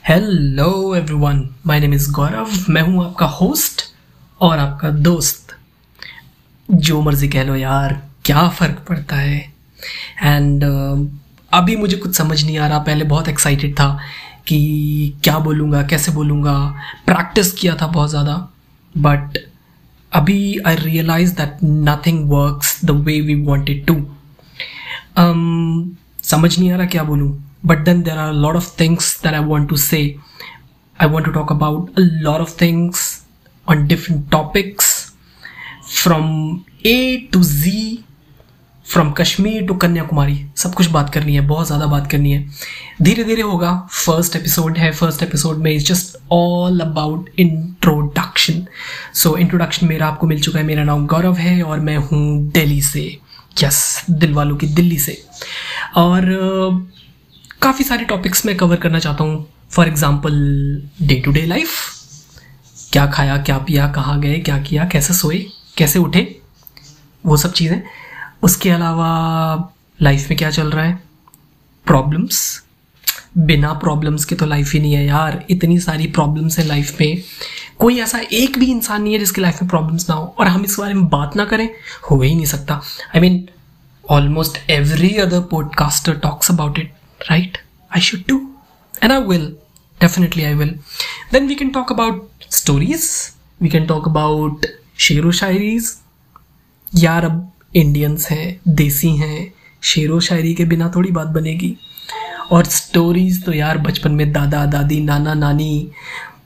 Hello everyone my name is Gaurav मैं हूँ आपका होस्ट और आपका दोस्त। जो मर्ज़ी कह लो यार क्या फ़र्क पड़ता है? एंड uh, अभी मुझे कुछ समझ नहीं आ रहा। पहले बहुत एक्साइटेड था कि क्या बोलूँगा कैसे बोलूँगा। प्रैक्टिस किया था बहुत ज़्यादा। बट अभी I realise that nothing works the way we wanted to समझ नहीं आ रहा क्या बोलूँ। But then there are a lot of things that I want to say. I want to talk about a lot of things on different topics from A to Z from Kashmir to Kanyakumari सब कुछ बात करनी है, बहुत ज़्यादा बात करनी है। धीरे धीरे होगा फ़र्स्ट एपिसोड है फ़र्स्ट एपिसोड में is just all about introduction so introduction मेरा आपको मिल चुका है, मेरा नाम गौरव है और मैं हूँ दिल्ली से। यस दिल वालों की दिल्ली से। और काफ़ी सारे टॉपिक्स मैं कवर करना चाहता हूँ। For example day to day life क्या खाया, क्या पिया, कहाँ गए, क्या किया, कैसे सोए, कैसे उठे, वो सब चीज़ें। उसके अलावा लाइफ में क्या चल रहा है? प्रॉब्लम्स बिना प्रॉब्लम्स के तो लाइफ ही नहीं है यार। इतनी सारी प्रॉब्लम्स हैं लाइफ में। कोई ऐसा एक भी इंसान नहीं है जिसकी लाइफ में प्रॉब्लम्स ना हो। और हम इस बारे में बात ना करें, हो ही नहीं सकता। I mean almost every other podcaster talks about it right? I should do. And I will. Definitely, I will. Then we can talk about stories. We can talk about शेर व शायरीज यार अब इंडियंस हैं देसी हैं शेर व शायरी के बिना थोड़ी बात बनेगी और स्टोरीज तो यार बचपन में दादा दादी नाना नानी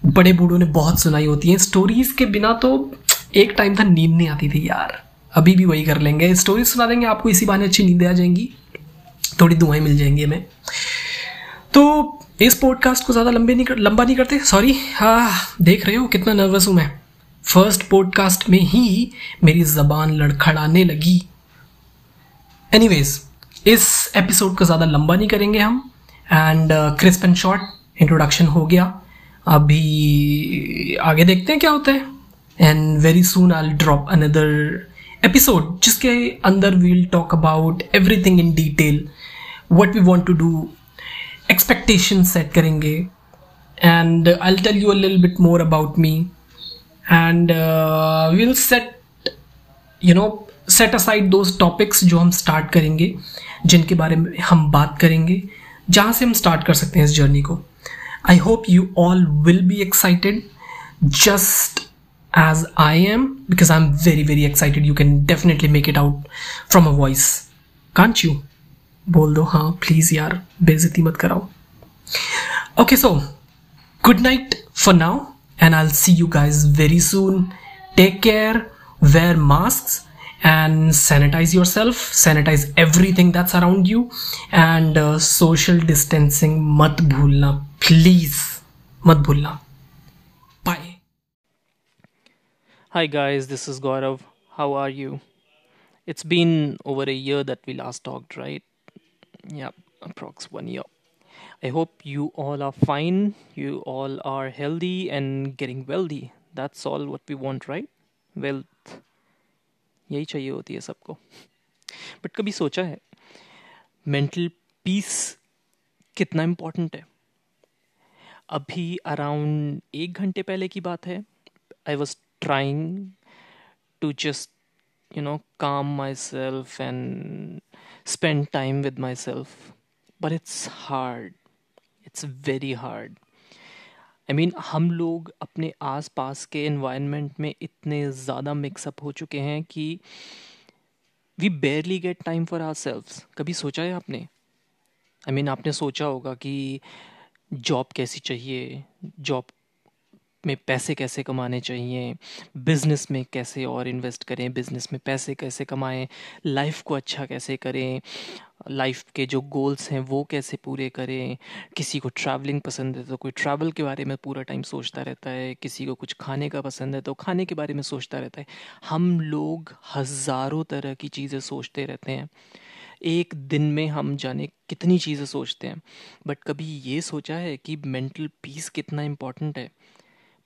बड़े बूढ़ों ने बहुत सुनाई होती हैं स्टोरीज के बिना तो एक टाइम था नींद नहीं आती थी यार अभी भी वही कर लेंगे स्टोरीज सुना देंगे आपको इसी बहाने अच्छी नींद आ जाएँगी थोड़ी दुआएँ मिल जाएँगी हमें। तो इस पॉडकास्ट को ज़्यादा लंबे नहीं कर, लंबा नहीं करते सॉरी हाँ देख रहे हो कितना नर्वस हूँ मैं। फ़र्स्ट पॉडकास्ट में ही मेरी ज़बान लड़खड़ाने लगी। एनीवेज इस एपिसोड को ज़्यादा लंबा नहीं करेंगे हम। And crisp and short introduction हो गया। अभी आगे देखते हैं क्या होता है। And very soon I drop another episode जिसके अंदर we'll talk about everything in detail what we want to do expectation set करेंगे and I tell you lil bit more about me and will set you know set aside those topics जो हम start करेंगे, जिनके बारे में हम बात करेंगे, जहाँ से हम स्टार्ट कर सकते हैं इस जर्नी को. I hope you all will be excited just as I am because I'm very very excited. You can definitely make it out from a voice, can't you? बोल दो हाँ प्लीज यार बेइज्जती मत कराओ okay so good night for now and I see you guys very soon take care wear masks and sanitize yourself sanitize everything that's around you and uh, social distancing mat bhulna please mat bhulna Hi guys, this is Gaurav. How are you? It's been over a year that we last talked, right? Yeah, approx one year. I hope you all are fine, you all are healthy and getting wealthy. That's all what we want, right? Wealth. यही चाहिए होती है सबको but कभी सोचा है mental peace कितना important है अभी अराउंड एक घंटे पहले की बात है I was trying to just you know calm myself and spend time with myself. But it's hard. It's very hard. I I mean mean, हम लोग अपने आस पास के इन्वायरमेंट में इतने ज़्यादा मिक्सअप हो चुके हैं कि we barely get time for our self कभी सोचा है आपने? आई I मीन mean, आपने सोचा होगा कि जॉब कैसी चाहिए? जॉब में पैसे कैसे कमाने चाहिए बिज़नेस में कैसे और इन्वेस्ट करें बिज़नेस में पैसे कैसे कमाएँ लाइफ को अच्छा कैसे करें लाइफ के जो गोल्स हैं वो कैसे पूरे करें, किसी को ट्रैवलिंग पसंद है तो कोई ट्रैवल के बारे में पूरा टाइम सोचता रहता है, किसी को कुछ खाने का पसंद है तो खाने के बारे में सोचता रहता है। हम लोग हज़ारों तरह की चीज़ें सोचते रहते हैं। एक दिन में हम जाने कितनी चीज़ें सोचते हैं बट कभी ये सोचा है कि मेंटल पीस कितना इम्पोर्टेंट है?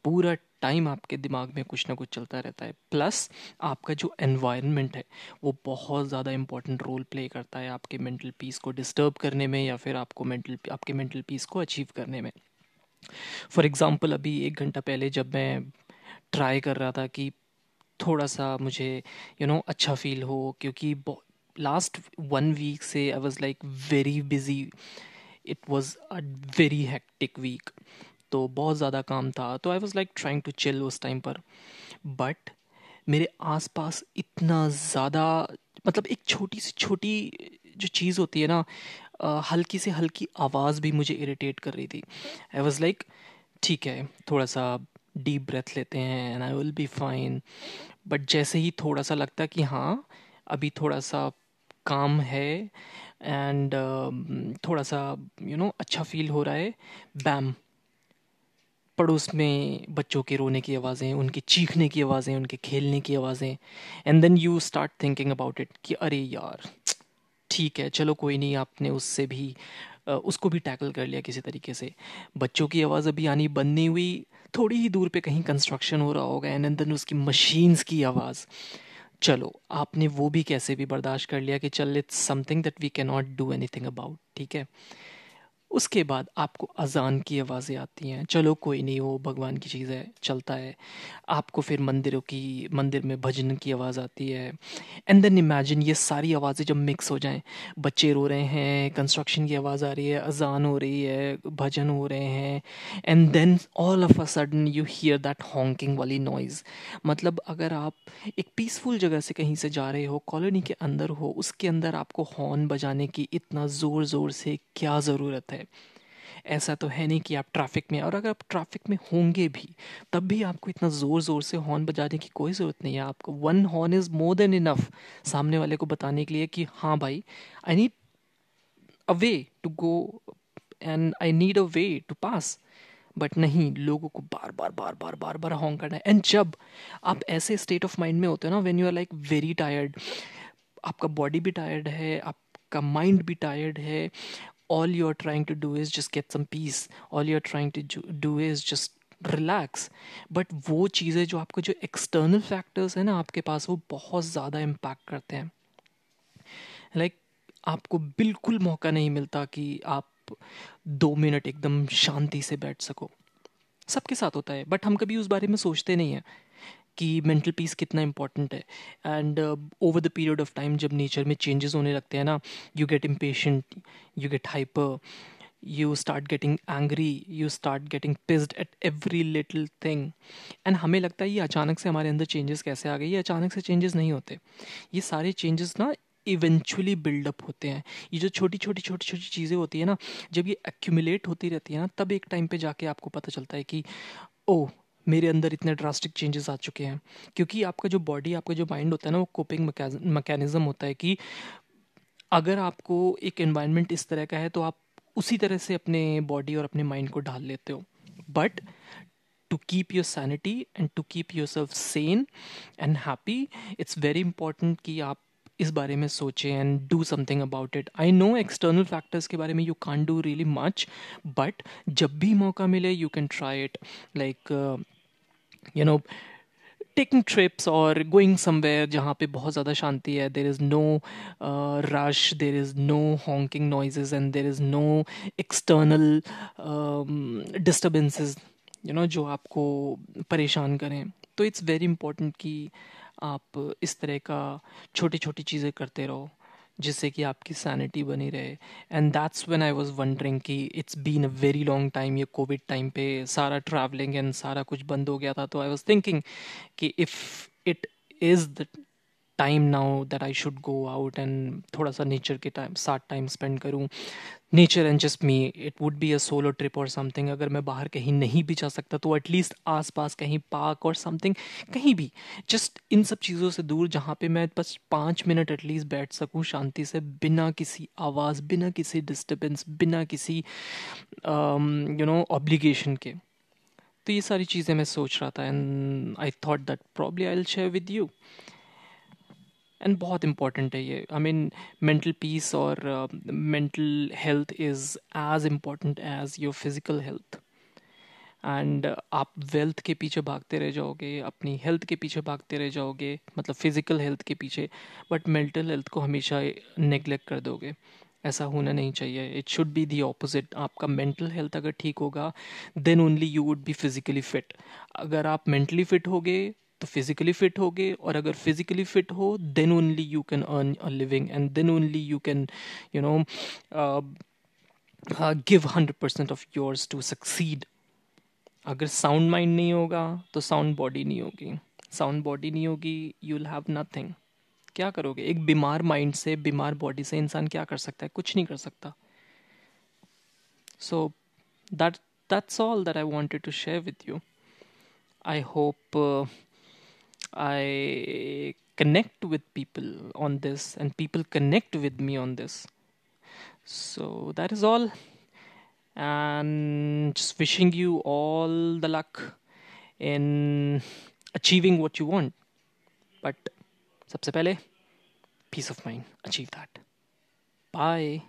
पूरा टाइम आपके दिमाग में कुछ ना कुछ चलता रहता है। प्लस आपका जो एनवायरनमेंट है वो बहुत ज़्यादा इंपॉर्टेंट रोल प्ले करता है आपके मेंटल पीस को डिस्टर्ब करने में या फिर आपको मेंटल आपके मेंटल पीस को अचीव करने में। फॉर एग्ज़ाम्पल अभी एक घंटा पहले जब मैं ट्राई कर रहा था कि थोड़ा सा मुझे यू you नो know, अच्छा फील हो क्योंकि लास्ट वन वीक से I was like very busy it was a very hectic week तो बहुत ज़्यादा काम था। तो I was like trying to chill उस टाइम पर। बट मेरे आसपास इतना ज़्यादा मतलब एक छोटी सी छोटी जो चीज़ होती है ना हल्की से हल्की आवाज़ भी मुझे इरिटेट कर रही थी। आई वॉज़ लाइक ठीक है थोड़ा सा डीप ब्रेथ लेते हैं and I will be fine but जैसे ही थोड़ा सा लगता कि हाँ अभी थोड़ा सा काम है एंड uh, थोड़ा सा यू you नो know, अच्छा फील हो रहा है बैम पड़ोस में बच्चों के रोने की आवाज़ें, उनके चीखने की आवाज़ें, उनके खेलने की आवाज़ें and then you start thinking about it कि अरे यार, ठीक है, चलो कोई नहीं, आपने उससे भी उसको भी टैकल कर लिया किसी तरीके से। बच्चों की आवाज़ अभी आनी बंद नहीं हुई, थोड़ी ही दूर पे कहीं कंस्ट्रक्शन हो रहा होगा एंड देन उसकी मशीन्स की आवाज़। चलो, आपने वो भी कैसे भी बर्दाश्त कर लिया कि चल it's something that we can not do anything about ठीक है? उसके बाद आपको अजान की आवाज़ें आती हैं। चलो, कोई नहीं, वो भगवान की चीज़ है चलता है। आपको फिर मंदिरों की, मंदिर में भजन की आवाज़ आती है। एंड देन इमेजिन ये सारी आवाज़ें जब मिक्स हो जाएँ, बच्चे रो रहे हैं कंस्ट्रक्शन की आवाज़ आ रही है, अजान हो रही है, भजन हो रहे हैं। And then all of a sudden you hear that honking वाली नॉइज़ मतलब अगर आप एक पीसफुल जगह से कहीं से जा रहे हो कॉलोनी के अंदर हो, उसके अंदर आपको हॉर्न बजाने की इतना ज़ोर ज़ोर से क्या ज़रूरत है? है। ऐसा तो है नहीं कि आप ट्रैफ़िक में और अगर आप ट्रैफ़िक में होंगे भी, तब भी आपको इतना ज़ोर ज़ोर से हॉर्न बजाने की कोई ज़रूरत नहीं है। आपको one horn is more than enough सामने वाले को बताने के लिए कि हाँ भाई I need a way to go and I need a way to pass but नहीं, लोगों को बार बार बार बार बार बार हॉन्ग करना है। एंड जब आप ऐसे स्टेट ऑफ़ माइंड में होते हो ना when you are like very tired आपका बॉडी भी टायर्ड है, आपका माइंड भी टायर्ड है all you're trying to do is just get some peace. All you're trying to do is just relax but वो चीज़ें जो आपको जो एक्सटर्नल फैक्टर्स है ना आपके पास वो बहुत ज़्यादा इम्पैक्ट करते हैं। लाइक like, आपको बिल्कुल मौका नहीं मिलता कि आप दो मिनट एकदम शांति से बैठ सको। सबके साथ होता है बट हम कभी उस बारे में सोचते नहीं हैं। कि मेंटल पीस कितना इंपॉर्टेंट है। And over the period of time जब नेचर में चेंजेस होने लगते हैं ना you get impatient you get hyper you start getting angry you start getting pissed at every little thing and हमें लगता है ये अचानक से हमारे अंदर चेंजेस कैसे आ गए? ये अचानक से चेंजेस नहीं होते। ये सारे चेंजेस ना इवेंचुअली बिल्डअप होते हैं। ये जो छोटी छोटी छोटी छोटी चीज़ें होती है ना, जब ये एक्यूमुलेट होती रहती है ना, तब एक टाइम पे जाके आपको पता चलता है कि ओ मेरे अंदर इतने ड्रास्टिक चेंजेस आ चुके हैं। क्योंकि आपका जो बॉडी आपका जो माइंड होता है ना, वो कोपिंग मैकेनिज्म होता है कि अगर आपको एक एनवायरनमेंट इस तरह का है तो आप उसी तरह से अपने बॉडी और अपने माइंड को ढाल लेते हो। But to keep your sanity and to keep your self sane and happy it's very important कि आप इस बारे में सोचें and do something about it I know external factors के बारे में you can do really much but जब भी मौका मिले you can try it like you know taking trips और गोइंग समवेयर जहाँ पे बहुत ज़्यादा शांति है there is no rush there is no honking noises and there is no external disturbances you know जो आपको परेशान करें. तो इट्स वेरी इंपॉर्टेंट कि आप इस तरह का छोटी छोटी चीज़ें करते रहो, जिससे कि आपकी सैनिटी बनी रहे। And that's when I was wondering कि it's been a very long time ये कोविड टाइम पे सारा ट्रैवलिंग एंड सारा कुछ बंद हो गया था तो आई वाज थिंकिंग कि if it is the time now that I should go out and थोड़ा सा नेचर के टाइम साथ टाइम स्पेंड करूँ। Nature and just me it would be a solo trip और समथिंग अगर मैं बाहर कहीं नहीं भी जा सकता तो एटलीस्ट आस पास कहीं पार्क और समथिंग कहीं भी। जस्ट इन सब चीज़ों से दूर जहाँ पे मैं बस पाँच मिनट एटलीस्ट बैठ सकूँ शांति से, बिना किसी आवाज़, बिना किसी डिस्टर्बेंस बिना किसी यू नो ऑब्लिगेशन के। तो ये सारी चीज़ें मैं सोच रहा था and I thought that probably I will share with you and बहुत इंपॉर्टेंट है ये। आई मीन मेंटल पीस और mental health is as important as your physical health and आप वेल्थ के पीछे भागते रह जाओगे, अपनी हेल्थ के पीछे भागते रह जाओगे मतलब फ़िज़िकल हेल्थ के पीछे बट मेंटल हेल्थ को हमेशा नेग्लेक्ट कर दोगे। ऐसा होना नहीं चाहिए। It should be the opposite आपका मेंटल हेल्थ अगर ठीक होगा then only you would be physically fit अगर आप मेंटली फिट होगे तो फिजिकली फिट होगे और अगर फिजिकली फिट हो then only you can earn a living and then only you can you know give hundred percent of yours to succeed अगर sound mind नहीं होगा तो साउंड बॉडी नहीं होगी। साउंड बॉडी नहीं होगी यू विल हैव नथिंग क्या करोगे? एक बीमार माइंड से, बीमार बॉडी से इंसान क्या कर सकता है? कुछ नहीं कर सकता। So that that's all that I wanted to share with you I hope I connect with people on this and people connect with me on this so that is all and just wishing you all the luck in achieving what you want but सबसे पहले peace of mind achieve that bye